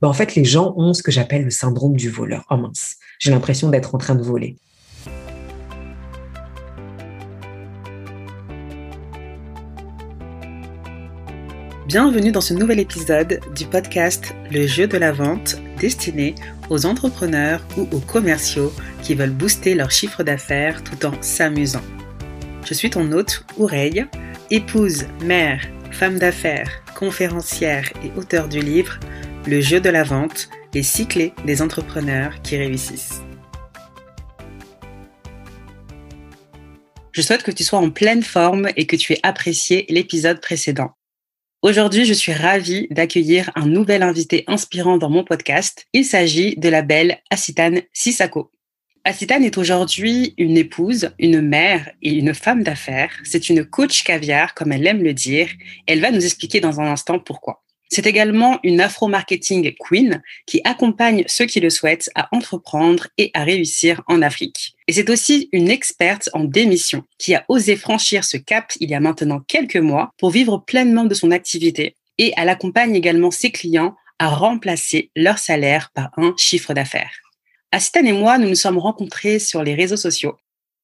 ben, en fait, les gens ont ce que j'appelle le syndrome du voleur. Oh mince, j'ai l'impression d'être en train de voler. Bienvenue dans ce nouvel épisode du podcast Le jeu de la vente destiné aux entrepreneurs ou aux commerciaux qui veulent booster leur chiffre d'affaires tout en s'amusant. Je suis ton hôte, Oureille, épouse, mère, femme d'affaires, conférencière et auteur du livre le jeu de la vente, les six clés des entrepreneurs qui réussissent. Je souhaite que tu sois en pleine forme et que tu aies apprécié l'épisode précédent. Aujourd'hui, je suis ravie d'accueillir un nouvel invité inspirant dans mon podcast. Il s'agit de la belle Asitane Sissako. Asitane est aujourd'hui une épouse, une mère et une femme d'affaires. C'est une coach caviar, comme elle aime le dire. Elle va nous expliquer dans un instant pourquoi. C'est également une afro-marketing queen qui accompagne ceux qui le souhaitent à entreprendre et à réussir en Afrique. Et c'est aussi une experte en démission qui a osé franchir ce cap il y a maintenant quelques mois pour vivre pleinement de son activité. Et elle accompagne également ses clients à remplacer leur salaire par un chiffre d'affaires. Astan et moi, nous nous sommes rencontrés sur les réseaux sociaux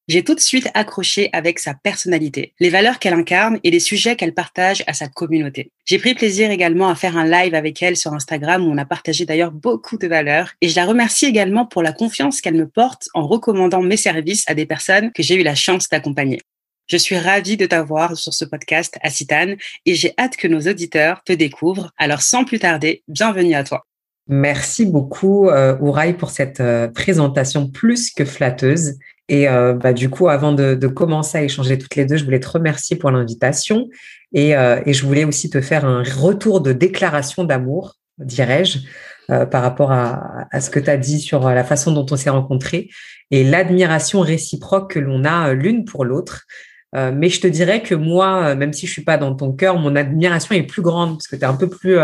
j'ai tout de suite accroché avec sa personnalité, les valeurs qu'elle incarne et les sujets qu'elle partage à sa communauté. J'ai pris plaisir également à faire un live avec elle sur Instagram où on a partagé d'ailleurs beaucoup de valeurs et je la remercie également pour la confiance qu'elle me porte en recommandant mes services à des personnes que j'ai eu la chance d'accompagner. Je suis ravie de t'avoir sur ce podcast à Citane et j'ai hâte que nos auditeurs te découvrent. Alors sans plus tarder, bienvenue à toi. Merci beaucoup, euh, Ouraï, pour cette euh, présentation plus que flatteuse. Et euh, bah, du coup, avant de, commencer à échanger toutes les deux, je voulais te remercier pour l'invitation et, euh, je voulais aussi te faire un retour de déclaration d'amour, dirais-je, euh, par rapport à, ce que tu as dit sur la façon dont on s'est rencontrés et l'admiration réciproque que l'on a l'une pour l'autre. mais je te dirais que moi, même si je suis pas dans ton cœur, mon admiration est plus grande parce que tu es un peu plus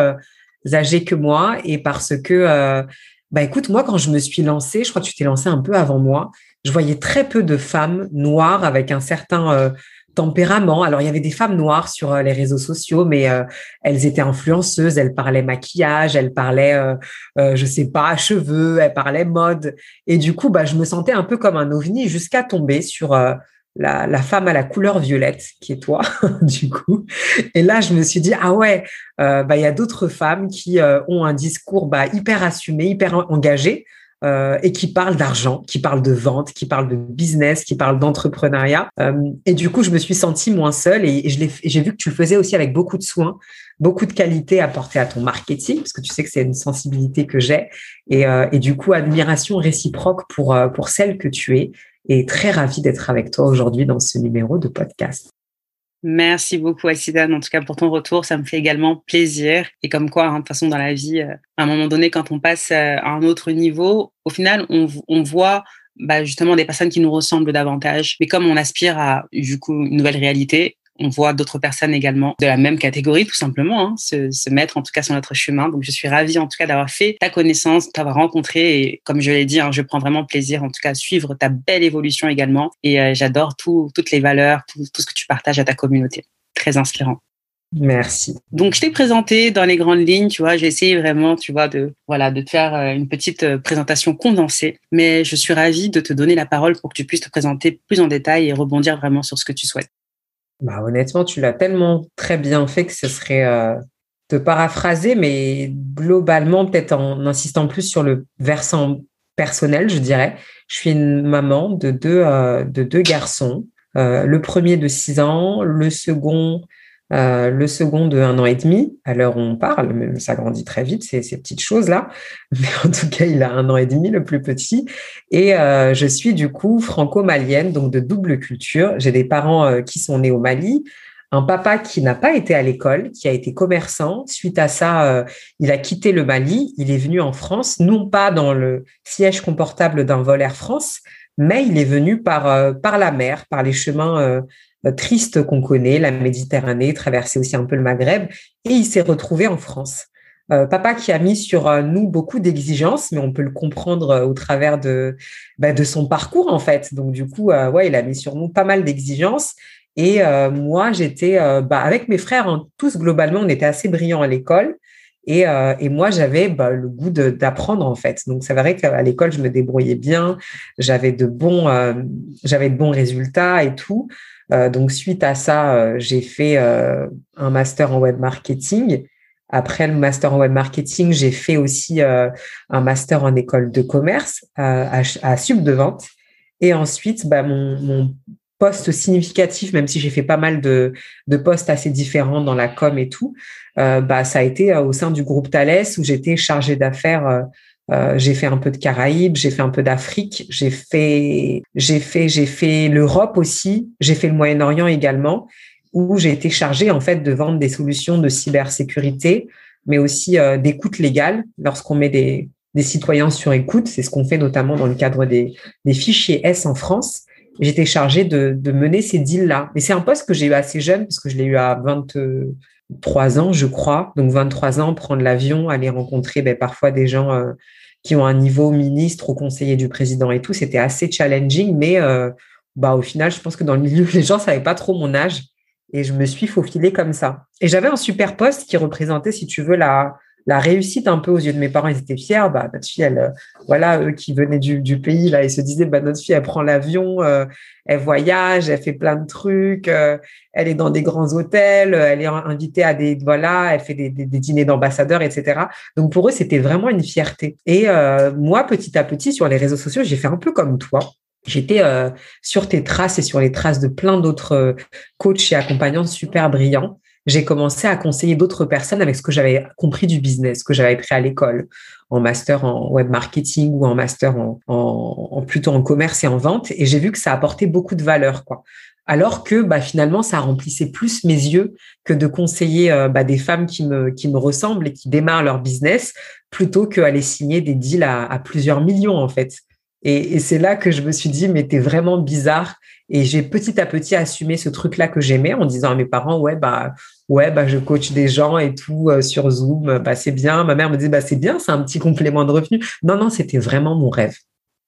âgé que moi et parce que, bah écoute, moi, quand je me suis lancée, je crois que tu t'es lancée un peu avant moi, je voyais très peu de femmes noires avec un certain euh, tempérament. Alors, il y avait des femmes noires sur euh, les réseaux sociaux, mais euh, elles étaient influenceuses, elles parlaient maquillage, elles parlaient, je sais pas, cheveux, elles parlaient mode. Et du coup, bah, je me sentais un peu comme un ovni jusqu'à tomber sur la, femme à la couleur violette, qui est toi, du coup. Et là, je me suis dit, ah ouais, bah, il y a d'autres femmes qui ont un discours bah, hyper assumé, hyper engagé. Euh, et qui parle d'argent, qui parle de vente, qui parle de business, qui parle d'entrepreneuriat. Euh, et du coup, je me suis sentie moins seule et, j'ai vu que tu le faisais aussi avec beaucoup de soins, beaucoup de qualité apportée à ton marketing, parce que tu sais que c'est une sensibilité que j'ai. Et, euh, du coup, admiration réciproque pour, pour celle que tu es. Et très ravie d'être avec toi aujourd'hui dans ce numéro de podcast. Merci beaucoup, Assidan, en tout cas pour ton retour. Ça me fait également plaisir. Et comme quoi, hein, de toute façon, dans la vie, euh, à un moment donné, quand on passe euh, à un autre niveau, au final, on, on voit bah, justement des personnes qui nous ressemblent davantage. Mais comme on aspire à du coup une nouvelle réalité, on voit d'autres personnes également de la même catégorie, tout simplement, hein, se, mettre en tout cas sur notre chemin. Donc, je suis ravie en tout cas d'avoir fait ta connaissance, t'avoir rencontré. Et comme je l'ai dit, hein, je prends vraiment plaisir en tout cas à suivre ta belle évolution également. Et euh, j'adore toutes les valeurs, tout, ce que tu partages à ta communauté. Très inspirant. Merci. Donc, je t'ai présenté dans les grandes lignes, tu vois, j'ai essayé vraiment, tu vois, de, voilà, de te faire euh, une petite euh, présentation condensée, mais je suis ravie de te donner la parole pour que tu puisses te présenter plus en détail et rebondir vraiment sur ce que tu souhaites. Bah, honnêtement, tu l'as tellement très bien fait que ce serait euh, te paraphraser, mais globalement, peut-être en insistant plus sur le versant personnel, je dirais. Je suis une maman de deux, euh, de deux garçons. Euh, le premier de 6 ans, le second euh, le second de un an et demi, à l'heure où on parle, mais ça grandit très vite, ces, ces petites choses-là. Mais en tout cas, il a un an et demi, le plus petit. Et euh, je suis du coup franco-malienne, donc de double culture. J'ai des parents euh, qui sont nés au Mali, un papa qui n'a pas été à l'école, qui a été commerçant. Suite à ça, il a quitté le Mali. Il est venu en France, non pas dans le siège confortable d'un vol Air France, mais il est venu par, par la mer, par les chemins triste qu'on connaît, la Méditerranée, traverser aussi un peu le Maghreb, et il s'est retrouvé en France. Euh, papa qui a mis sur euh, nous beaucoup d'exigences, mais on peut le comprendre au travers de, bah, de son parcours en fait. Donc du coup, ouais, il a mis sur nous pas mal d'exigences. Et moi, j'étais bah, avec mes frères, hein, tous globalement, on était assez brillants à l'école. Et, euh, et moi, j'avais bah, le goût d'apprendre en fait. Donc, c'est vrai qu'à l'école, je me débrouillais bien. J'avais de bons, euh, j'avais de bons résultats et tout. Euh, donc, suite à ça, euh, j'ai fait un master en web marketing. Après le master en web marketing, j'ai fait aussi un master en école de commerce à, à Sub de vente. Et ensuite, bah, mon, poste significatif, même si j'ai fait pas mal de, postes assez différents dans la com et tout, euh, bah, ça a été euh, au sein du groupe Thales où j'étais chargée d'affaires. Euh, j'ai fait un peu de Caraïbes, j'ai fait un peu d'Afrique, j'ai fait, j'ai fait, j'ai fait l'Europe aussi, j'ai fait le Moyen-Orient également, où j'ai été chargée en fait de vendre des solutions de cybersécurité, mais aussi d'écoute légale lorsqu'on met des, des citoyens sur écoute. C'est ce qu'on fait notamment dans le cadre des, des fichiers S en France j'étais chargée de, de, mener ces deals-là. Mais c'est un poste que j'ai eu assez jeune, parce que je l'ai eu à 23 ans, je crois. Donc 23 ans, prendre l'avion, aller rencontrer ben, parfois des gens euh, qui ont un niveau ministre ou conseiller du président et tout. C'était assez challenging, mais euh, bah, au final, je pense que dans le milieu, les gens ne savaient pas trop mon âge. Et je me suis faufilée comme ça. Et j'avais un super poste qui représentait, si tu veux, la, la réussite un peu aux yeux de mes parents. Ils étaient fiers. Bah, notre fille, elle, euh, voilà, eux qui venaient du, pays, là, ils se disaient, bah, notre fille, elle prend l'avion, euh, elle voyage, elle fait plein de trucs, euh, elle est dans des grands hôtels, elle est invitée à des, voilà, elle fait des, des, dîners d'ambassadeurs, etc. Donc, pour eux, c'était vraiment une fierté. Et moi, petit à petit, sur les réseaux sociaux, j'ai fait un peu comme toi. J'étais sur tes traces et sur les traces de plein d'autres coachs et accompagnants super brillants j'ai commencé à conseiller d'autres personnes avec ce que j'avais compris du business, que j'avais pris à l'école, en master en web marketing ou en master en, en, plutôt en commerce et en vente. Et j'ai vu que ça apportait beaucoup de valeur, quoi. Alors que bah, finalement, ça remplissait plus mes yeux que de conseiller euh, bah, des femmes qui me, qui me ressemblent et qui démarrent leur business plutôt qu'aller signer des deals à plusieurs millions, en fait. Et, c'est là que je me suis dit, mais t'es vraiment bizarre. Et j'ai petit à petit assumé ce truc-là que j'aimais en disant à mes parents, ouais, bah, ouais, bah, je coach des gens et tout euh, sur Zoom, bah, c'est bien. Ma mère me dit, bah, c'est bien, c'est un petit complément de revenu. Non, non, c'était vraiment mon rêve.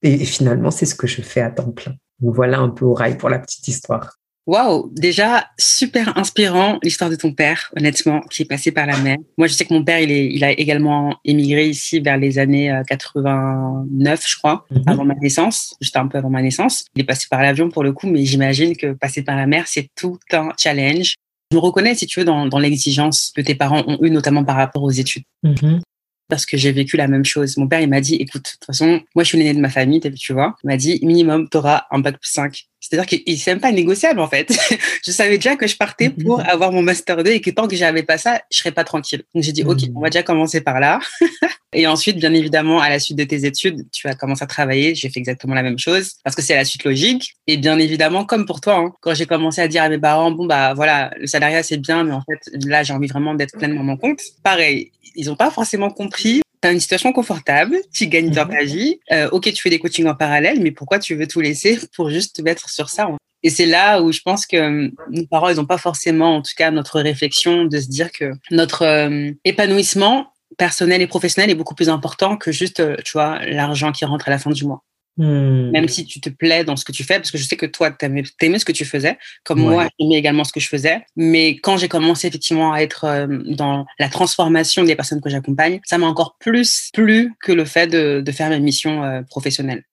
Et, finalement, c'est ce que je fais à temps plein. Donc voilà un peu au rail pour la petite histoire. Waouh, déjà super inspirant l'histoire de ton père, honnêtement, qui est passé par la mer. Moi, je sais que mon père, il, est, il a également émigré ici vers les années 89, euh, je crois, mhm. avant ma naissance, juste un peu avant ma naissance. Il est passé par l'avion pour le coup, mais j'imagine que passer par la mer, c'est tout un challenge. Je me reconnais, si tu veux, dans, dans l'exigence que tes parents ont eu, notamment par rapport aux études. Mhm. Parce que j'ai vécu la même chose. Mon père, il m'a dit, écoute, de toute façon, moi, je suis l'aîné de ma famille, tu vois. Il m'a dit, minimum, tu auras un bac plus 5. C'est-à-dire qu'il c'est même pas négociable, en fait. je savais déjà que je partais mhm. pour avoir mon master 2 et que tant que j'avais pas ça, je serais pas tranquille. Donc, j'ai dit, OK, mhm. on va déjà commencer par là. et ensuite, bien évidemment, à la suite de tes études, tu vas commencer à travailler. J'ai fait exactement la même chose parce que c'est la suite logique. Et bien évidemment, comme pour toi, hein, quand j'ai commencé à dire à mes parents, bon, bah, voilà, le salariat, c'est bien, mais en fait, là, j'ai envie vraiment d'être pleinement mon compte. Pareil, ils n'ont pas forcément compris tu as une situation confortable, tu gagnes dans ta vie. Euh, ok, tu fais des coachings en parallèle, mais pourquoi tu veux tout laisser pour juste te mettre sur ça Et c'est là où je pense que hum, nos parents, ils n'ont pas forcément, en tout cas, notre réflexion de se dire que notre euh, épanouissement personnel et professionnel est beaucoup plus important que juste, euh, tu vois, l'argent qui rentre à la fin du mois. Hmm. Même si tu te plais dans ce que tu fais, parce que je sais que toi, tu aimais, ce que tu faisais, comme moi, j'aimais également ce que je faisais. Mais quand j'ai commencé effectivement à être euh, dans la transformation des personnes que j'accompagne, ça m'a encore plus plu que le fait de, de faire mes missions euh, professionnelles.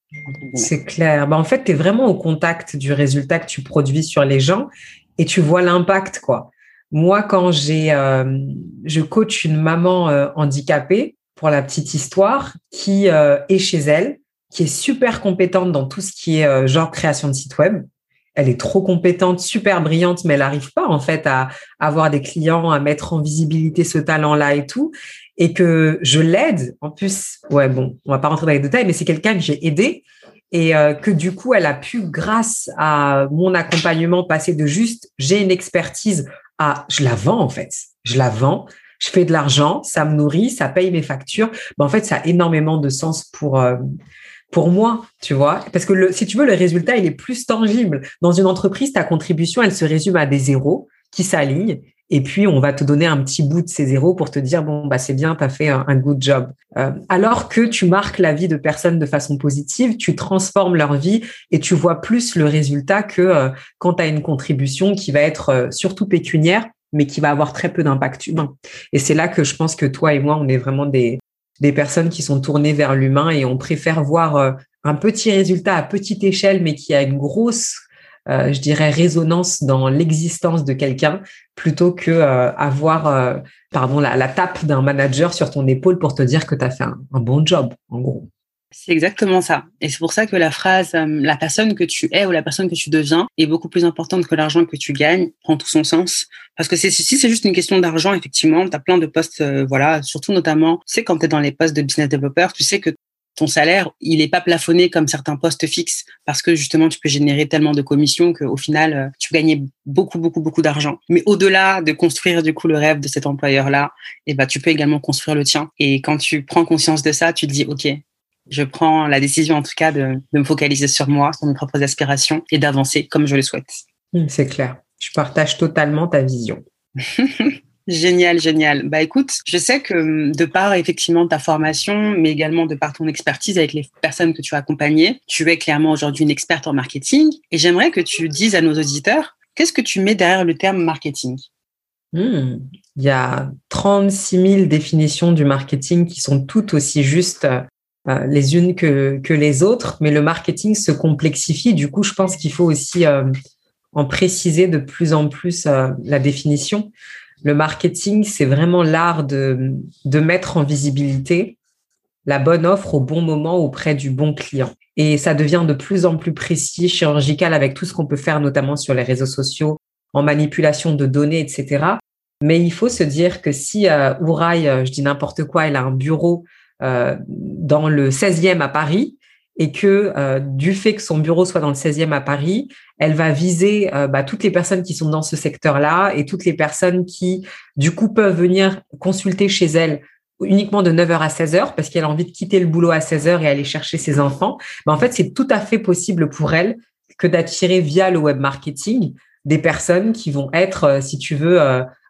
C'est clair. Bah, en fait, tu es vraiment au contact du résultat que tu produis sur les gens et tu vois l'impact, quoi. Moi, quand j'ai, euh, je coach une maman handicapée, pour la petite histoire, qui est chez elle, qui est super compétente dans tout ce qui est euh, genre création de site web. Elle est trop compétente, super brillante, mais elle n'arrive pas en fait à avoir des clients, à mettre en visibilité ce talent-là et tout. Et que je l'aide. En plus, ouais, bon, on va pas rentrer dans les détails, mais c'est quelqu'un que j'ai aidé et euh, que du coup, elle a pu, grâce à mon accompagnement, passer de juste j'ai une expertise à je la vends en fait. Je la vends, je fais de l'argent, ça me nourrit, ça paye mes factures. Ben, en fait, ça a énormément de sens pour euh, pour moi, tu vois. Parce que le, si tu veux, le résultat, il est plus tangible. Dans une entreprise, ta contribution, elle se résume à des zéros qui s'alignent. Et puis, on va te donner un petit bout de ces zéros pour te dire, bon, bah, c'est bien, tu as fait un, good job. Euh, alors que tu marques la vie de personnes de façon positive, tu transformes leur vie et tu vois plus le résultat que euh, quand tu as une contribution qui va être euh, surtout pécuniaire mais qui va avoir très peu d'impact humain. Et c'est là que je pense que toi et moi, on est vraiment des, des personnes qui sont tournées vers l'humain et on préfère voir euh, un petit résultat à petite échelle, mais qui a une grosse, euh, je dirais, résonance dans l'existence de quelqu'un, plutôt que euh, avoir, pardon, la, la tape d'un manager sur ton épaule pour te dire que tu as fait un, bon job, en gros. C'est exactement ça. Et c'est pour ça que la phrase la personne que tu es ou la personne que tu deviens est beaucoup plus importante que l'argent que tu gagnes prend tout son sens. Parce que si c'est juste une question d'argent, effectivement, tu as plein de postes, voilà, surtout notamment, tu sais, quand tu es dans les postes de business developer, tu sais que ton salaire, il n'est pas plafonné comme certains postes fixes parce que justement, tu peux générer tellement de commissions qu'au final, euh, tu peux gagner beaucoup, beaucoup, beaucoup d'argent. Mais au-delà de construire du coup le rêve de cet employeur-là, eh ben, tu peux également construire le tien. Et quand tu prends conscience de ça, tu te dis, OK, je prends la décision en tout cas de, de me focaliser sur moi, sur mes propres aspirations et d'avancer comme je le souhaite. Mmh, c'est clair. Je partage totalement ta vision. Génial, génial. Bah écoute, je sais que hum, de par effectivement ta formation, mais également de par ton expertise avec les personnes que tu as accompagnées, tu es clairement aujourd'hui une experte en marketing. Et j'aimerais que tu dises à nos auditeurs, qu'est-ce que tu mets derrière le terme marketing? Hmm. Il y a 36 000 définitions du marketing qui sont toutes aussi justes euh, les unes que, que les autres, mais le marketing se complexifie. Du coup, je pense qu'il faut aussi euh, en préciser de plus en plus euh, la définition. Le marketing, c'est vraiment l'art de, de mettre en visibilité la bonne offre au bon moment auprès du bon client. Et ça devient de plus en plus précis, chirurgical avec tout ce qu'on peut faire, notamment sur les réseaux sociaux, en manipulation de données, etc. Mais il faut se dire que si euh, euh je dis n'importe quoi, elle a un bureau dans le 16e à Paris, et que euh, du fait que son bureau soit dans le 16e à Paris, elle va viser euh, bah, toutes les personnes qui sont dans ce secteur-là et toutes les personnes qui, du coup, peuvent venir consulter chez elle uniquement de 9h à 16h parce qu'elle a envie de quitter le boulot à 16h et aller chercher ses enfants. Bah, en fait, c'est tout à fait possible pour elle que d'attirer via le web marketing des personnes qui vont être, euh, si tu veux,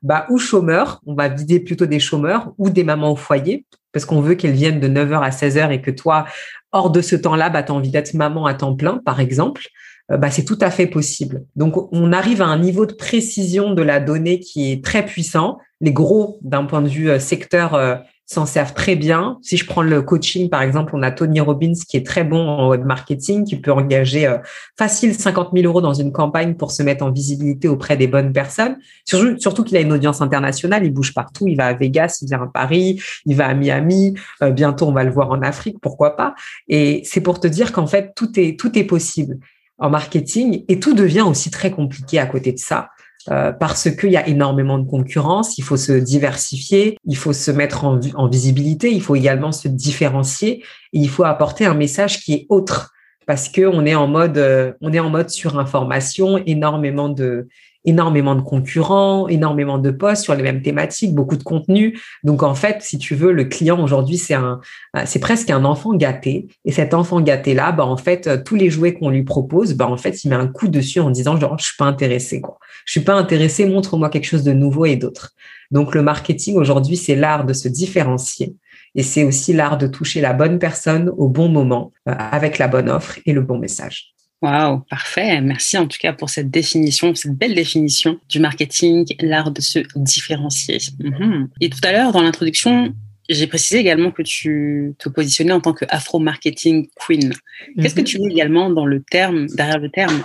bah, ou chômeurs, on va vider plutôt des chômeurs ou des mamans au foyer parce qu'on veut qu'elles viennent de 9h à 16h et que toi, hors de ce temps-là, bah, tu as envie d'être maman à temps plein, par exemple, euh, bah, c'est tout à fait possible. Donc, on arrive à un niveau de précision de la donnée qui est très puissant. Les gros, d'un point de vue euh, secteur, euh, s'en servent très bien. Si je prends le coaching, par exemple, on a Tony Robbins qui est très bon en web marketing, qui peut engager euh, facile 50 000 euros dans une campagne pour se mettre en visibilité auprès des bonnes personnes. Surtout, qu'il a une audience internationale, il bouge partout, il va à Vegas, il vient à Paris, il va à Miami, euh, bientôt on va le voir en Afrique, pourquoi pas. Et c'est pour te dire qu'en fait, tout est, tout est possible en marketing et tout devient aussi très compliqué à côté de ça. Euh, parce qu'il y a énormément de concurrence, il faut se diversifier, il faut se mettre en, visibilité, il faut également se différencier et il faut apporter un message qui est autre. Parce que on est en mode euh, on est en mode surinformation, énormément de énormément de concurrents, énormément de posts sur les mêmes thématiques, beaucoup de contenu. Donc en fait, si tu veux, le client aujourd'hui, c'est un, c'est presque un enfant gâté. Et cet enfant gâté là, bah en fait, tous les jouets qu'on lui propose, bah en fait, il met un coup dessus en disant genre je suis pas intéressé quoi. Je suis pas intéressé, montre-moi quelque chose de nouveau et d'autre. Donc le marketing aujourd'hui, c'est l'art de se différencier. Et c'est aussi l'art de toucher la bonne personne au bon moment, euh, avec la bonne offre et le bon message. Wow, parfait. Merci en tout cas pour cette définition, cette belle définition du marketing, l'art de se différencier. Mhm. Et tout à l'heure, dans l'introduction, j'ai précisé également que tu te positionnais en tant que Afro-Marketing Queen. Qu'est-ce que mhm. tu mets également dans le terme, derrière le terme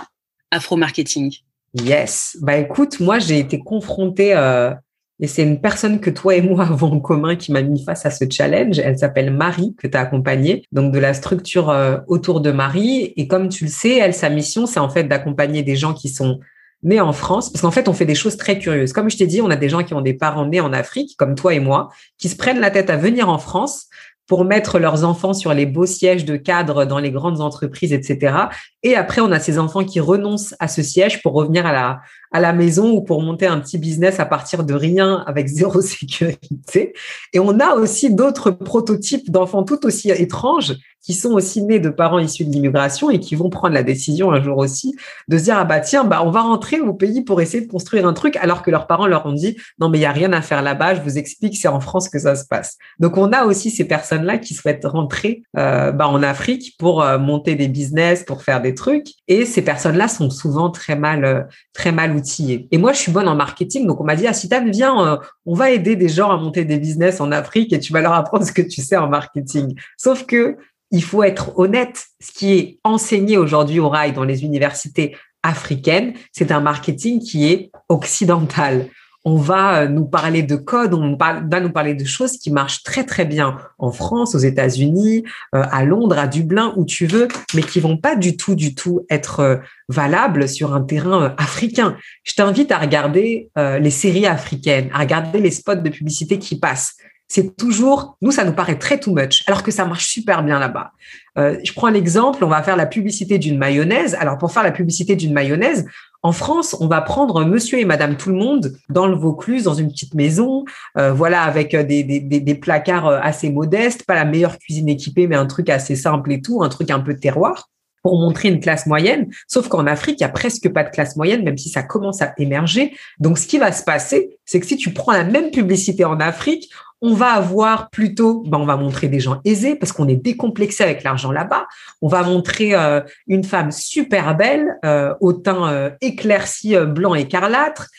Afro-Marketing? Yes. Bah écoute, moi j'ai été confrontée euh, et c'est une personne que toi et moi avons en commun qui m'a mis face à ce challenge. Elle s'appelle Marie, que tu as accompagnée, donc de la structure euh, autour de Marie. Et comme tu le sais, elle, sa mission, c'est en fait d'accompagner des gens qui sont nés en France, parce qu'en fait, on fait des choses très curieuses. Comme je t'ai dit, on a des gens qui ont des parents nés en Afrique, comme toi et moi, qui se prennent la tête à venir en France pour mettre leurs enfants sur les beaux sièges de cadre dans les grandes entreprises, etc. Et après, on a ces enfants qui renoncent à ce siège pour revenir à la, à la maison ou pour monter un petit business à partir de rien avec zéro sécurité. Et on a aussi d'autres prototypes d'enfants tout aussi étranges qui sont aussi nés de parents issus de l'immigration et qui vont prendre la décision un jour aussi de se dire ah bah tiens bah on va rentrer au pays pour essayer de construire un truc alors que leurs parents leur ont dit non mais il y a rien à faire là-bas je vous explique c'est en France que ça se passe donc on a aussi ces personnes là qui souhaitent rentrer euh, bah, en Afrique pour euh, monter des business pour faire des trucs et ces personnes là sont souvent très mal euh, très mal outillés. Et moi, je suis bonne en marketing, donc on m'a dit, ah, Citane, viens, on va aider des gens à monter des business en Afrique et tu vas leur apprendre ce que tu sais en marketing. Sauf que il faut être honnête, ce qui est enseigné aujourd'hui au rail dans les universités africaines, c'est un marketing qui est occidental on va euh, nous parler de code, on va nous parler de choses qui marchent très très bien en France, aux États-Unis, euh, à Londres, à Dublin, où tu veux, mais qui vont pas du tout du tout être euh, valables sur un terrain africain. Je t'invite à regarder les séries africaines, à regarder les spots de publicité qui passent c'est toujours, nous, ça nous paraît très too much, alors que ça marche super bien là-bas. je prends l'exemple, on va faire la publicité d'une mayonnaise. Alors, pour faire la publicité d'une mayonnaise, en France, on va prendre monsieur et madame tout le monde dans le Vaucluse, dans une petite maison, euh, voilà, avec euh, des, placards euh, assez modestes, pas la meilleure cuisine équipée, mais un truc assez simple et tout, un truc un peu terroir pour montrer une classe moyenne. Sauf qu'en Afrique, il y a presque pas de classe moyenne, même si ça commence à émerger. Donc, ce qui va se passer, c'est que si tu prends la même publicité en Afrique, on va avoir plutôt, ben on va montrer des gens aisés parce qu'on est décomplexé avec l'argent là-bas. On va montrer euh, une femme super belle, euh, au teint euh, éclairci, blanc écarlâtre,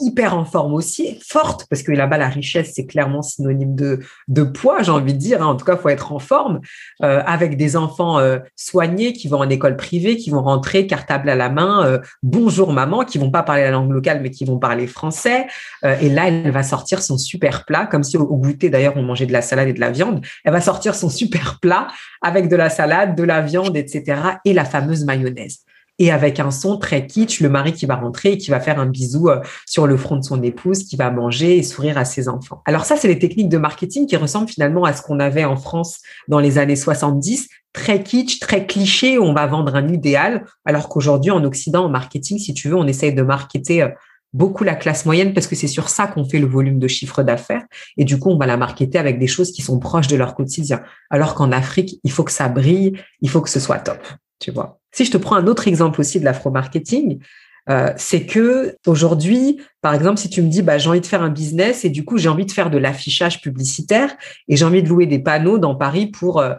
hyper en forme aussi, forte parce que là-bas la richesse c'est clairement synonyme de de poids, j'ai envie de dire. Hein. En tout cas, faut être en forme, avec des enfants soignés qui vont en école privée, qui vont rentrer cartable à la main, bonjour maman, qui vont pas parler la langue locale mais qui vont parler français. et là, elle va sortir son super plat comme si au d'ailleurs, on mangeait de la salade et de la viande. Elle va sortir son super plat avec de la salade, de la viande, etc. et la fameuse mayonnaise. Et avec un son très kitsch, le mari qui va rentrer et qui va faire un bisou euh, sur le front de son épouse, qui va manger et sourire à ses enfants. Alors ça, c'est les techniques de marketing qui ressemblent finalement à ce qu'on avait en France dans les années 70, très kitsch, très cliché, où on va vendre un idéal, alors qu'aujourd'hui, en Occident, en marketing, si tu veux, on essaye de marketer euh, beaucoup la classe moyenne parce que c'est sur ça qu'on fait le volume de chiffre d'affaires. Et du coup, on va la marketer avec des choses qui sont proches de leur quotidien. Alors qu'en Afrique, il faut que ça brille, il faut que ce soit top. Tu vois. Si je te prends un autre exemple aussi de l'afro-marketing, euh, c'est que aujourd'hui, par exemple, si tu me dis, bah, j'ai envie de faire un business et du coup, j'ai envie de faire de l'affichage publicitaire et j'ai envie de louer des panneaux dans Paris pour euh,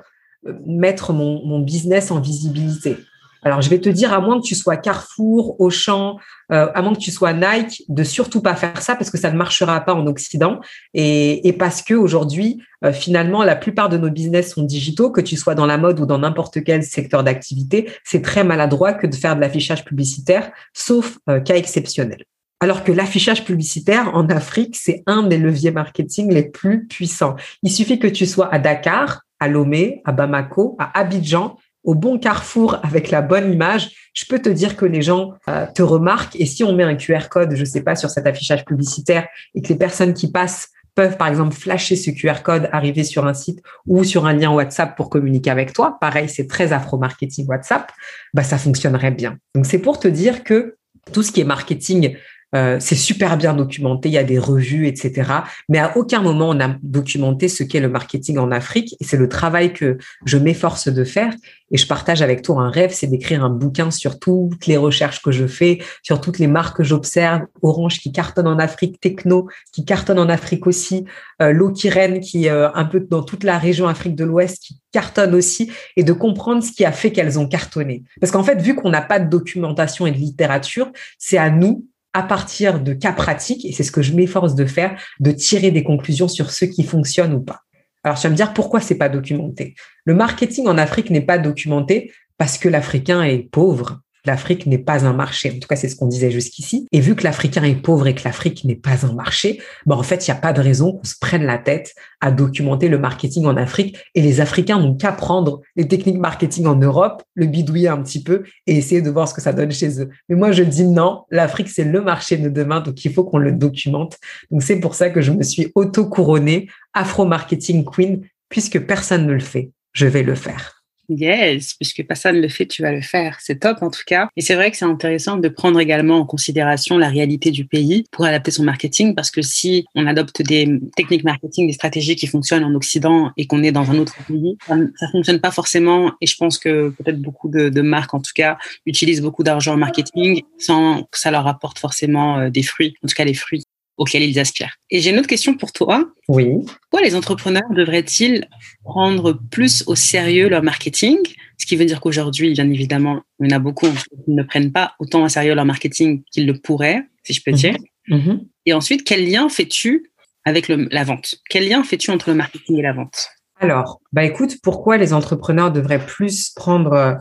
mettre mon, mon business en visibilité. Alors, je vais te dire, à moins que tu sois Carrefour, Auchan, euh, à moins que tu sois Nike, de surtout pas faire ça parce que ça ne marchera pas en Occident et, parce que aujourd'hui, euh, finalement, la plupart de nos business sont digitaux, que tu sois dans la mode ou dans n'importe quel secteur d'activité, c'est très maladroit que de faire de l'affichage publicitaire, sauf euh, cas exceptionnel. Alors que l'affichage publicitaire en Afrique, c'est un des leviers marketing les plus puissants. Il suffit que tu sois à Dakar, à Lomé, à Bamako, à Abidjan, au bon carrefour avec la bonne image, je peux te dire que les gens euh, te remarquent. Et si on met un QR code, je sais pas, sur cet affichage publicitaire et que les personnes qui passent peuvent, par exemple, flasher ce QR code, arriver sur un site ou sur un lien WhatsApp pour communiquer avec toi. Pareil, c'est très afro-marketing WhatsApp. Bah, ça fonctionnerait bien. Donc, c'est pour te dire que tout ce qui est marketing euh, c'est super bien documenté, il y a des revues, etc. Mais à aucun moment on a documenté ce qu'est le marketing en Afrique. Et c'est le travail que je m'efforce de faire. Et je partage avec toi un rêve, c'est d'écrire un bouquin sur toutes les recherches que je fais, sur toutes les marques que j'observe. Orange qui cartonne en Afrique, Techno qui cartonne en Afrique aussi, euh, qui qui euh, un peu dans toute la région Afrique de l'Ouest qui cartonne aussi, et de comprendre ce qui a fait qu'elles ont cartonné. Parce qu'en fait, vu qu'on n'a pas de documentation et de littérature, c'est à nous à partir de cas pratiques, et c'est ce que je m'efforce de faire, de tirer des conclusions sur ce qui fonctionne ou pas. Alors, tu vas me dire pourquoi c'est pas documenté? Le marketing en Afrique n'est pas documenté parce que l'Africain est pauvre, l'Afrique n'est pas un marché. En tout cas, c'est ce qu'on disait jusqu'ici. Et vu que l'Africain est pauvre et que l'Afrique n'est pas un marché, ben en fait, il n'y a pas de raison qu'on se prenne la tête à documenter le marketing en Afrique. Et les Africains n'ont qu'à prendre les techniques marketing en Europe, le bidouiller un petit peu et essayer de voir ce que ça donne chez eux. Mais moi, je dis non, l'Afrique, c'est le marché de demain, donc il faut qu'on le documente. Donc c'est pour ça que je me suis auto-couronnée Afro-Marketing Queen, puisque personne ne le fait. Je vais le faire. Yes, puisque personne ne le fait, tu vas le faire. C'est top en tout cas. Et c'est vrai que c'est intéressant de prendre également en considération la réalité du pays pour adapter son marketing parce que si on adopte des techniques marketing, des stratégies qui fonctionnent en Occident et qu'on est dans un autre pays, ça, ne fonctionne pas forcément. Et je pense que peut-être beaucoup de, de, marques en tout cas utilisent beaucoup d'argent en marketing sans que ça leur apporte forcément euh, des fruits, en tout cas les fruits auxquels ils aspirent. Et j'ai une autre question pour toi. Oui. Pourquoi les entrepreneurs devraient-ils prendre plus au sérieux leur marketing? Ce qui veut dire qu'aujourd'hui, bien évidemment, il y en a beaucoup qui ne prennent pas autant au sérieux leur marketing qu'ils le pourraient, si je peux mhm. dire. Mhm. Et ensuite, quel lien fais-tu avec la vente? Quel lien fais-tu entre le marketing et la vente? Alors, bah écoute, pourquoi les entrepreneurs devraient plus prendre euh,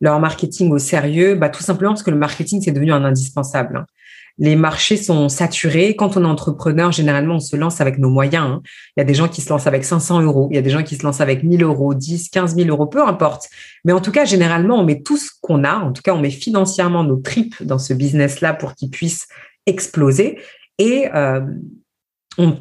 leur marketing au sérieux? Bah, Tout simplement parce que le marketing, c'est devenu un indispensable. Les marchés sont saturés. Quand on est entrepreneur, généralement, on se lance avec nos moyens. Hein. Il y a des gens qui se lancent avec 500 euros, il y a des gens qui se lancent avec 1000 euros, 10, 15 000 euros, peu importe. Mais en tout cas, généralement, on met tout ce qu'on a. En tout cas, on met financièrement nos tripes dans ce business-là pour qu'il puisse exploser. Et euh,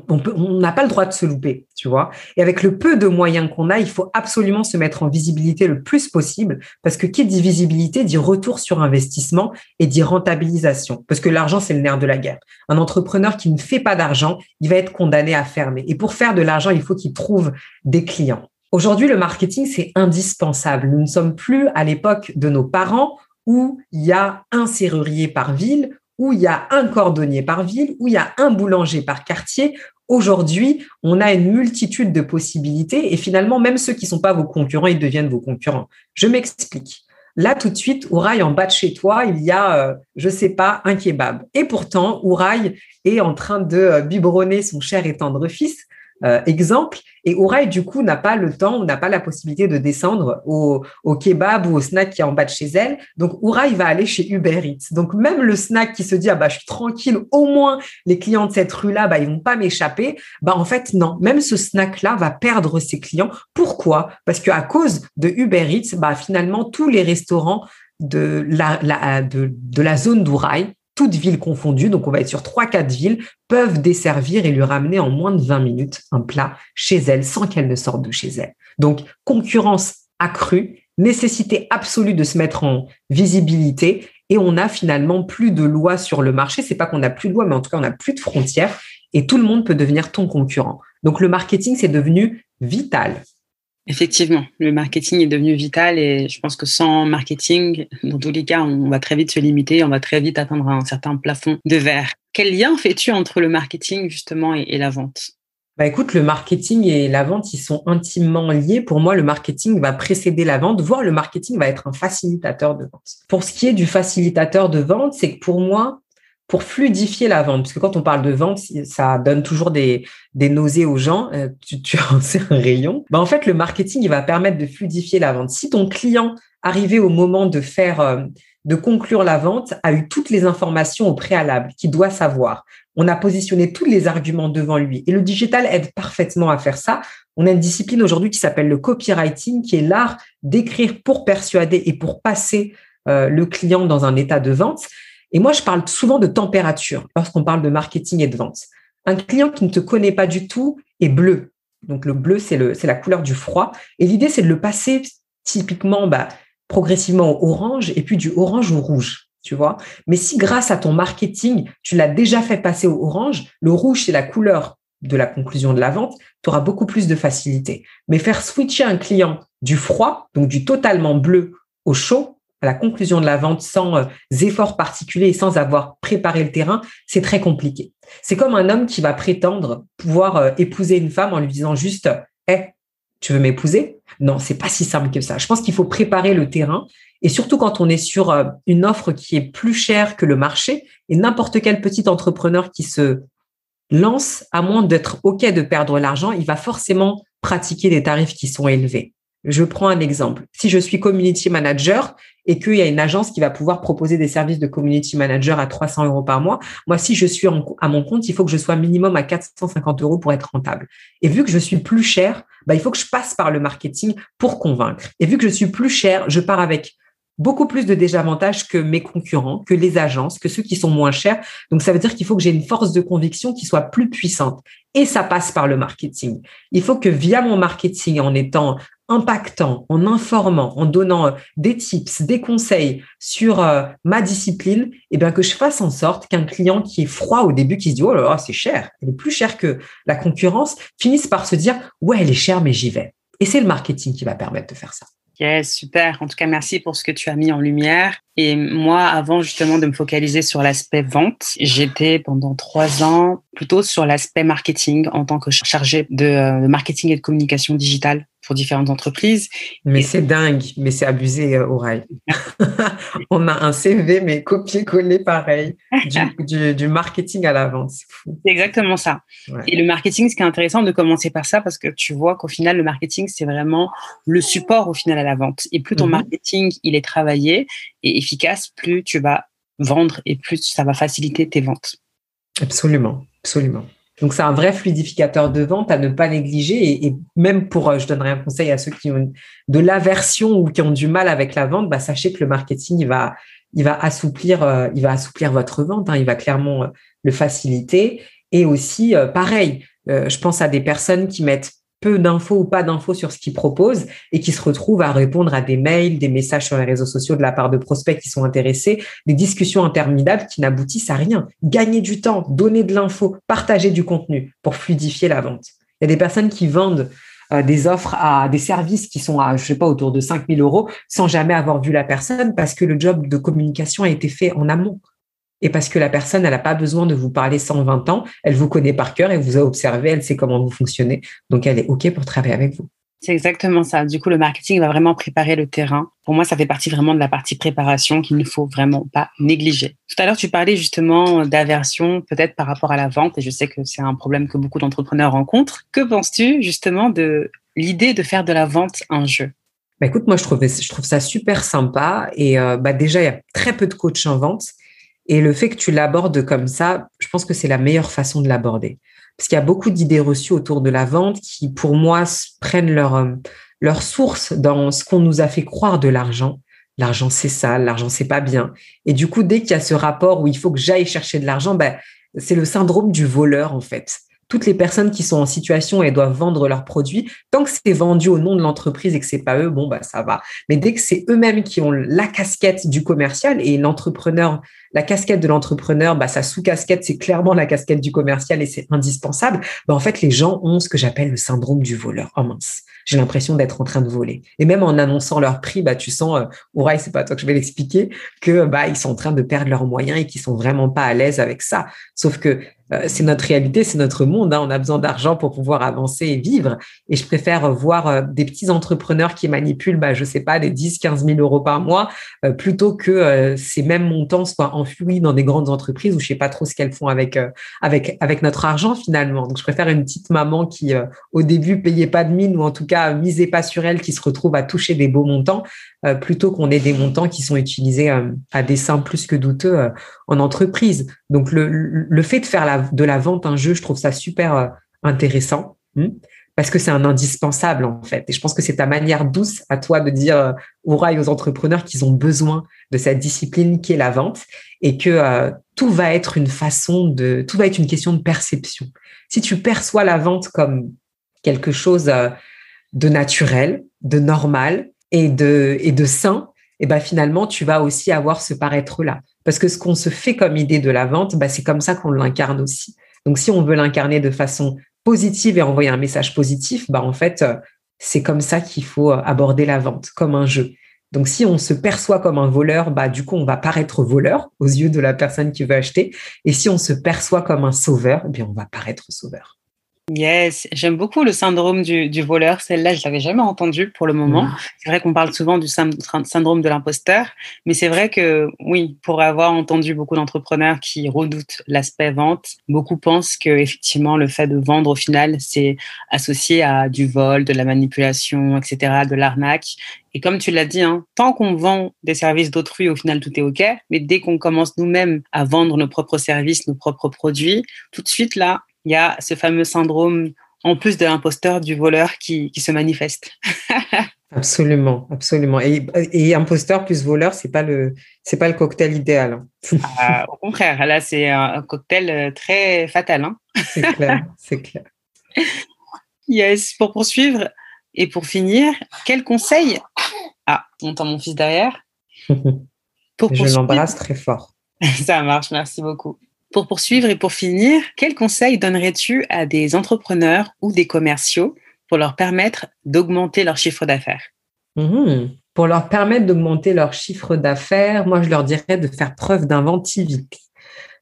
on n'a pas le droit de se louper, tu vois. Et avec le peu de moyens qu'on a, il faut absolument se mettre en visibilité le plus possible parce que qui dit visibilité dit retour sur investissement et dit rentabilisation parce que l'argent, c'est le nerf de la guerre. Un entrepreneur qui ne fait pas d'argent, il va être condamné à fermer. Et pour faire de l'argent, il faut qu'il trouve des clients. Aujourd'hui, le marketing, c'est indispensable. Nous ne sommes plus à l'époque de nos parents où il y a un serrurier par ville, où il y a un cordonnier par ville, où il y a un boulanger par quartier. Aujourd'hui, on a une multitude de possibilités et finalement, même ceux qui ne sont pas vos concurrents, ils deviennent vos concurrents. Je m'explique. Là, tout de suite, Ouraï, en bas de chez toi, il y a, euh, je ne sais pas, un kebab. Et pourtant, Ouraï est en train de euh, biberonner son cher et tendre fils euh, exemple. Et Ouraï, du coup, n'a pas le temps, n'a pas la possibilité de descendre au, au, kebab ou au snack qui est en bas de chez elle. Donc, Ouraï va aller chez Uber Eats. Donc, même le snack qui se dit, ah bah, je suis tranquille, au moins, les clients de cette rue-là, bah, ils vont pas m'échapper. Bah, en fait, non. Même ce snack-là va perdre ses clients. Pourquoi? Parce qu'à cause de Uber Eats, bah, finalement, tous les restaurants de la, la de, de la zone d'Ouraï toutes villes confondues, donc on va être sur trois, quatre villes, peuvent desservir et lui ramener en moins de 20 minutes un plat chez elle sans qu'elle ne sorte de chez elle. Donc, concurrence accrue, nécessité absolue de se mettre en visibilité et on a finalement plus de lois sur le marché. C'est pas qu'on n'a plus de lois, mais en tout cas, on n'a plus de frontières et tout le monde peut devenir ton concurrent. Donc, le marketing, c'est devenu vital. Effectivement, le marketing est devenu vital et je pense que sans marketing, dans tous les cas, on va très vite se limiter, on va très vite atteindre un certain plafond de verre. Quel lien fais-tu entre le marketing justement et, la vente? Bah écoute, le marketing et la vente, ils sont intimement liés. Pour moi, le marketing va précéder la vente, voire le marketing va être un facilitateur de vente. Pour ce qui est du facilitateur de vente, c'est que pour moi, pour fluidifier la vente, parce que quand on parle de vente, ça donne toujours des, nausées aux gens, euh, tu, tu en sais un rayon. Bah, en fait, le marketing, va permettre de fluidifier la vente. Si ton client, arrivé au moment de faire, euh, de conclure la vente, a eu toutes les informations au préalable qu'il doit savoir, on a positionné tous les arguments devant lui, et le digital aide parfaitement à faire ça. On a une discipline aujourd'hui qui s'appelle le copywriting, qui est l'art d'écrire pour persuader et pour passer euh, le client dans un état de vente. Et moi, je parle souvent de température lorsqu'on parle de marketing et de vente. Un client qui ne te connaît pas du tout est bleu. Donc le bleu, c'est la couleur du froid. Et l'idée, c'est de le passer typiquement, bah, progressivement au orange et puis du orange au rouge. Tu vois. Mais si grâce à ton marketing, tu l'as déjà fait passer au orange, le rouge, c'est la couleur de la conclusion de la vente, tu auras beaucoup plus de facilité. Mais faire switcher un client du froid, donc du totalement bleu au chaud, à la conclusion de la vente sans euh, efforts particuliers et sans avoir préparé le terrain, c'est très compliqué. C'est comme un homme qui va prétendre pouvoir euh, épouser une femme en lui disant juste "Eh, tu veux m'épouser? Non, c'est pas si simple que ça. Je pense qu'il faut préparer le terrain et surtout quand on est sur euh, une offre qui est plus chère que le marché et n'importe quel petit entrepreneur qui se lance à moins d'être OK de perdre l'argent, il va forcément pratiquer des tarifs qui sont élevés. Je prends un exemple. Si je suis community manager et qu'il y a une agence qui va pouvoir proposer des services de community manager à 300 euros par mois, moi, si je suis à mon compte, il faut que je sois minimum à 450 euros pour être rentable. Et vu que je suis plus cher, bah, il faut que je passe par le marketing pour convaincre. Et vu que je suis plus cher, je pars avec beaucoup plus de désavantages que mes concurrents, que les agences, que ceux qui sont moins chers. Donc, ça veut dire qu'il faut que j'ai une force de conviction qui soit plus puissante. Et ça passe par le marketing. Il faut que via mon marketing, en étant impactant, en informant, en donnant euh, des tips, des conseils sur euh, ma discipline, eh bien que je fasse en sorte qu'un client qui est froid au début, qui se dit oh là là c'est cher, elle est plus chère que la concurrence, finisse par se dire ouais elle est chère mais j'y vais. Et c'est le marketing qui va permettre de faire ça. Yes, super. En tout cas, merci pour ce que tu as mis en lumière. Et moi, avant justement de me focaliser sur l'aspect vente, j'étais pendant trois ans plutôt sur l'aspect marketing en tant que chargé de euh, marketing et de communication digitale pour différentes entreprises. Mais c'est dingue, mais c'est abusé, euh, Auraille. On a un CV, mais copier-coller pareil, du, marketing à la vente, c'est fou. C'est exactement ça. Et le marketing, ce qui est intéressant de commencer par ça, parce que tu vois qu'au final, le marketing, c'est vraiment le support au final à la vente. Et plus ton mhm. marketing, il est travaillé et efficace, plus tu vas vendre et plus ça va faciliter tes ventes. Absolument, absolument. Donc, c'est un vrai fluidificateur de vente à ne pas négliger. Et, même pour, euh, je donnerai un conseil à ceux qui ont de l'aversion ou qui ont du mal avec la vente, bah, sachez que le marketing, il va, il va assouplir, euh, il va assouplir votre vente. Hein. il va clairement euh, le faciliter. Et aussi, pareil, je pense à des personnes qui mettent peu d'infos ou pas d'infos sur ce qu'ils proposent et qui se retrouvent à répondre à des mails, des messages sur les réseaux sociaux de la part de prospects qui sont intéressés, des discussions interminables qui n'aboutissent à rien. Gagner du temps, donner de l'info, partager du contenu pour fluidifier la vente. Il y a des personnes qui vendent euh, des offres à des services qui sont à, je sais pas, autour de 5000 euros sans jamais avoir vu la personne parce que le job de communication a été fait en amont et parce que la personne, elle n'a pas besoin de vous parler 120 ans, elle vous connaît par cœur, elle vous a observé, elle sait comment vous fonctionnez, donc elle est OK pour travailler avec vous. C'est exactement ça. Du coup, le marketing va vraiment préparer le terrain. Pour moi, ça fait partie vraiment de la partie préparation qu'il ne faut vraiment pas négliger. Tout à l'heure, tu parlais justement d'aversion, peut-être par rapport à la vente, et je sais que c'est un problème que beaucoup d'entrepreneurs rencontrent. Que penses-tu justement de l'idée de faire de la vente un jeu? Bah écoute, moi je trouve, je trouve ça super sympa et euh, bah déjà il y a très peu de coachs en vente et le fait que tu l'abordes comme ça, je pense que c'est la meilleure façon de l'aborder. Parce qu'il y a beaucoup d'idées reçues autour de la vente qui, pour moi, prennent leur, euh, leur source dans ce qu'on nous a fait croire de l'argent. L'argent, c'est ça, l'argent, c'est pas bien. Et du coup, dès qu'il y a ce rapport où il faut que j'aille chercher de l'argent, ben, c'est le syndrome du voleur, en fait toutes les personnes qui sont en situation et doivent vendre leurs produits, tant que c'est vendu au nom de l'entreprise et que c'est pas eux, bon bah ça va. Mais dès que c'est eux-mêmes qui ont la casquette du commercial et l'entrepreneur, la casquette de l'entrepreneur, bah sa sous-casquette c'est clairement la casquette du commercial et c'est indispensable. Bah en fait les gens ont ce que j'appelle le syndrome du voleur. Oh mince, j'ai l'impression d'être en train de voler. Et même en annonçant leur prix, bah tu sens, euh, c'est pas toi que je vais l'expliquer, que bah ils sont en train de perdre leurs moyens et qu'ils sont vraiment pas à l'aise avec ça. Sauf que c'est notre réalité, c'est notre monde. Hein. On a besoin d'argent pour pouvoir avancer et vivre. Et je préfère voir euh, des petits entrepreneurs qui manipulent, bah, je sais pas, des 10, 15 000 euros par mois, euh, plutôt que ces mêmes montants soient enfouis dans des grandes entreprises où je sais pas trop ce qu'elles font avec, avec, avec notre argent finalement. Donc, je préfère une petite maman qui, au début, payait pas de mine ou en tout cas, misait pas sur elle, qui se retrouve à toucher des beaux montants, plutôt qu'on ait des montants qui sont utilisés à dessein plus que douteux en entreprise. Donc, le, le fait de faire la de la vente un jeu, je trouve ça super euh, intéressant hmm, parce que c'est un indispensable en fait. Et je pense que c'est ta manière douce à toi de dire euh, aux rails aux entrepreneurs qu'ils ont besoin de cette discipline qui est la vente et que euh, tout va être une façon de, tout va être une question de perception. Si tu perçois la vente comme quelque chose de naturel, de normal et de, et de sain, et ben finalement, tu vas aussi avoir ce paraître-là. Parce que ce qu'on se fait comme idée de la vente, ben c'est comme ça qu'on l'incarne aussi. Donc, si on veut l'incarner de façon positive et envoyer un message positif, ben en fait, euh, c'est comme ça qu'il faut euh, aborder la vente, comme un jeu. Donc, si on se perçoit comme un voleur, bah, du coup, on va paraître voleur aux yeux de la personne qui veut acheter. Et si on se perçoit comme un sauveur, eh bien, on va paraître sauveur. Yes, j'aime beaucoup le syndrome du, voleur. Celle-là, je l'avais jamais entendu pour le moment. C'est vrai qu'on parle souvent du syndrome de l'imposteur, mais c'est vrai que oui, pour avoir entendu beaucoup d'entrepreneurs qui redoutent l'aspect vente, beaucoup pensent que effectivement le fait de vendre au final, c'est associé à du vol, de la manipulation, etc., de l'arnaque. Et comme tu l'as dit, hein, tant qu'on vend des services d'autrui, au final, tout est OK. Mais dès qu'on commence nous-mêmes à vendre nos propres services, nos propres produits, tout de suite, là, il y a ce fameux syndrome, en plus de l'imposteur, du voleur qui, se manifeste. absolument, absolument. Et, imposteur plus voleur, c'est pas le, c'est pas le cocktail idéal. Hein. Ah, au contraire, là, c'est un cocktail euh, très fatal. Hein. c'est clair, c'est clair. Yes, pour poursuivre et pour finir, quel conseil Ah, on entend mon fils derrière. Je l'embrasse très fort. Ça marche, merci beaucoup. Pour poursuivre et pour finir, quels conseils donnerais-tu à des entrepreneurs ou des commerciaux pour leur permettre d'augmenter leur chiffre d'affaires? Mmh. Pour leur permettre d'augmenter leur chiffre d'affaires, moi, je leur dirais de faire preuve d'inventivité.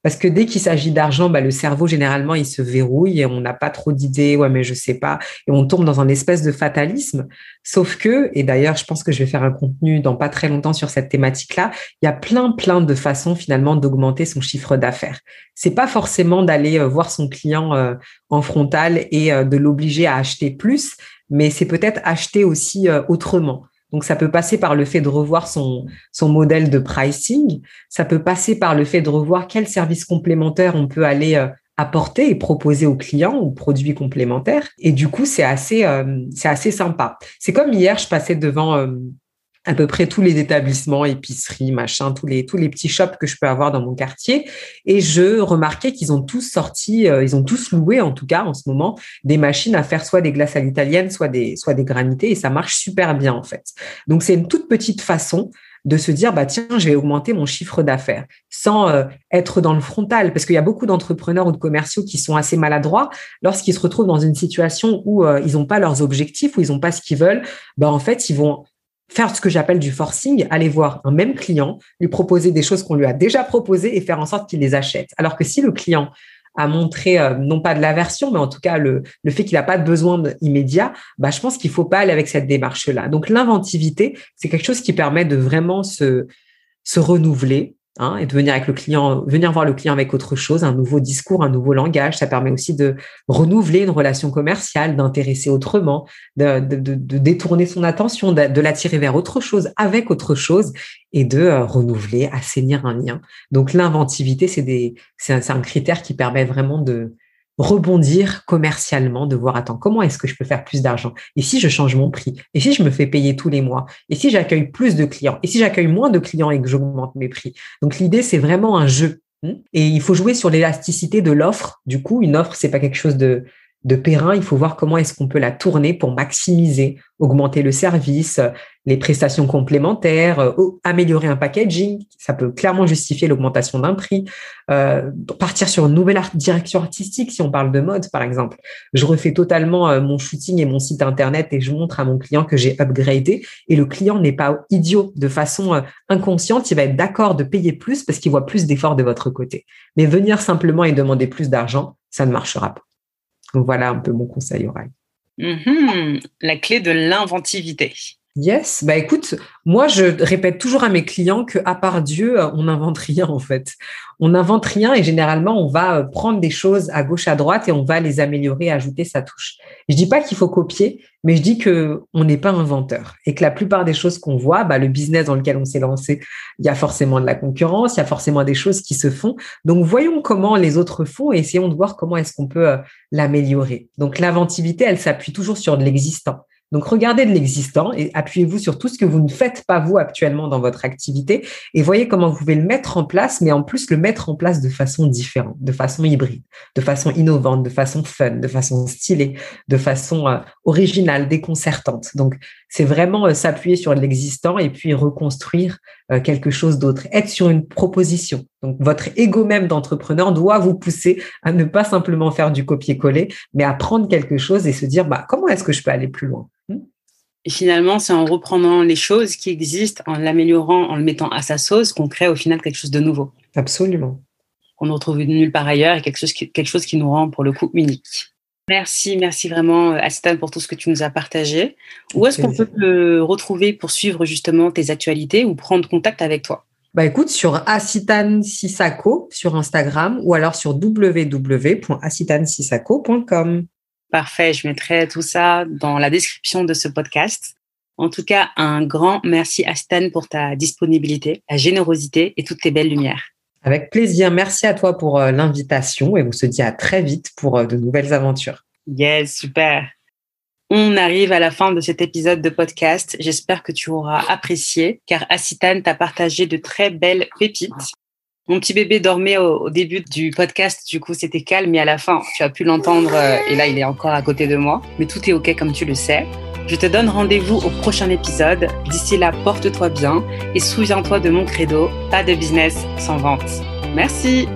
Parce que dès qu'il s'agit d'argent, bah, le cerveau, généralement, il se verrouille et on n'a pas trop d'idées. Ouais, mais je sais pas. Et on tombe dans un espèce de fatalisme. Sauf que, et d'ailleurs, je pense que je vais faire un contenu dans pas très longtemps sur cette thématique-là, il y a plein, plein de façons finalement d'augmenter son chiffre d'affaires. C'est pas forcément d'aller euh, voir son client euh, en frontal et euh, de l'obliger à acheter plus, mais c'est peut-être acheter aussi autrement. Donc, ça peut passer par le fait de revoir son, son modèle de pricing. Ça peut passer par le fait de revoir quels services complémentaires on peut aller euh, apporter et proposer aux clients ou produits complémentaires. Et du coup, c'est assez, euh, c'est assez sympa. C'est comme hier, je passais devant euh, à peu près tous les établissements, épiceries, machin, tous les petits shops que je peux avoir dans mon quartier. Et je remarquais qu'ils ont tous sorti, euh, ils ont tous loué en tout cas en ce moment des machines à faire soit des glaces à l'italienne, soit des soit des granités, et ça marche super bien en fait. Donc c'est une toute petite façon de se dire bah tiens je vais augmenter mon chiffre d'affaires sans euh, être dans le frontal parce qu'il y a beaucoup d'entrepreneurs ou de commerciaux qui sont assez maladroits lorsqu'ils se retrouvent dans une situation où euh, ils n'ont pas leurs objectifs où ils n'ont pas ce qu'ils veulent bah en fait ils vont faire ce que j'appelle du forcing, aller voir un même client, lui proposer des choses qu'on lui a déjà proposées et faire en sorte qu'il les achète. Alors que si le client a montré euh, non pas de l'aversion, mais en tout cas le, le fait qu'il n'a pas de besoin immédiat, bah, je pense qu'il faut pas aller avec cette démarche-là. Donc l'inventivité, c'est quelque chose qui permet de vraiment se, se renouveler, Hein, et de venir avec le client, venir voir le client avec autre chose, un nouveau discours, un nouveau langage. Ça permet aussi de renouveler une relation commerciale, d'intéresser autrement, de, détourner son attention, de, l'attirer vers autre chose, avec autre chose, et de euh, renouveler, assainir un lien. Donc l'inventivité, c'est c'est un critère qui permet vraiment de, rebondir commercialement, de voir, attends, comment est-ce que je peux faire plus d'argent? Et si je change mon prix? Et si je me fais payer tous les mois? Et si j'accueille plus de clients? Et si j'accueille moins de clients et que j'augmente mes prix? Donc l'idée, c'est vraiment un jeu. Hein. Et il faut jouer sur l'élasticité de l'offre. Du coup, une offre, c'est pas quelque chose de de Perrin, il faut voir comment est-ce qu'on peut la tourner pour maximiser, augmenter le service, les prestations complémentaires, euh, améliorer un packaging. Ça peut clairement justifier l'augmentation d'un prix. Euh, partir sur une nouvelle direction artistique, si on parle de mode, par exemple. Je refais totalement euh, mon shooting et mon site internet et je montre à mon client que j'ai upgradé. Et le client n'est pas idiot. De façon inconsciente, il va être d'accord de payer plus parce qu'il voit plus d'efforts de votre côté. Mais venir simplement et demander plus d'argent, ça ne marchera pas. Voilà un peu mon conseil oral. Mm-hmm. la clé de l'inventivité. Yes, bah écoute, moi je répète toujours à mes clients que à part Dieu, on n'invente rien en fait. On n'invente rien et généralement on va euh, prendre des choses à gauche à droite et on va les améliorer, ajouter sa touche. Je dis pas qu'il faut copier, mais je dis que on n'est pas inventeur et que la plupart des choses qu'on voit, bah, le business dans lequel on s'est lancé, il y a forcément de la concurrence, il y a forcément des choses qui se font. Donc voyons comment les autres font et essayons de voir comment est-ce qu'on peut euh, l'améliorer. Donc l'inventivité, elle s'appuie toujours sur de l'existant. Donc, regardez de l'existant et appuyez-vous sur tout ce que vous ne faites pas vous actuellement dans votre activité et voyez comment vous pouvez le mettre en place, mais en plus le mettre en place de façon différente, de façon hybride, de façon innovante, de façon fun, de façon stylée, de façon euh, originale, déconcertante. Donc, c'est vraiment euh, s'appuyer sur l'existant et puis reconstruire euh, quelque chose d'autre, être sur une proposition. Donc, votre ego même d'entrepreneur doit vous pousser à ne pas simplement faire du copier-coller, mais à prendre quelque chose et se dire, bah, comment est-ce que je peux aller plus loin? Hmm? Et finalement, c'est en reprenant les choses qui existent, en l'améliorant, en le mettant à sa sauce, qu'on crée au final quelque chose de nouveau. Absolument. Qu'on ne retrouve nulle part ailleurs et quelque chose qui, quelque chose qui nous rend pour le coup unique. Merci, merci vraiment euh, Astan pour tout ce que tu nous as partagé. Où est-ce qu'on peut te retrouver pour suivre justement tes actualités ou prendre contact avec toi? Bah écoute, sur Asitan Sisako sur Instagram ou alors sur www.asitansisako.com. Parfait, je mettrai tout ça dans la description de ce podcast. En tout cas, un grand merci à Stan pour ta disponibilité, ta générosité et toutes tes belles lumières. Avec plaisir. Merci à toi pour euh, l'invitation et on se dit à très vite pour euh, de nouvelles aventures. Yes, super. On arrive à la fin de cet épisode de podcast. J'espère que tu auras apprécié car Asitan t'a partagé de très belles pépites. Mon petit bébé dormait au, début du podcast, du coup c'était calme, mais à la fin, tu as pu l'entendre euh, et là il est encore à côté de moi. Mais tout est ok comme tu le sais. Je te donne rendez-vous au prochain épisode. D'ici là, porte-toi bien et souviens-toi de mon credo, pas de business sans vente. Merci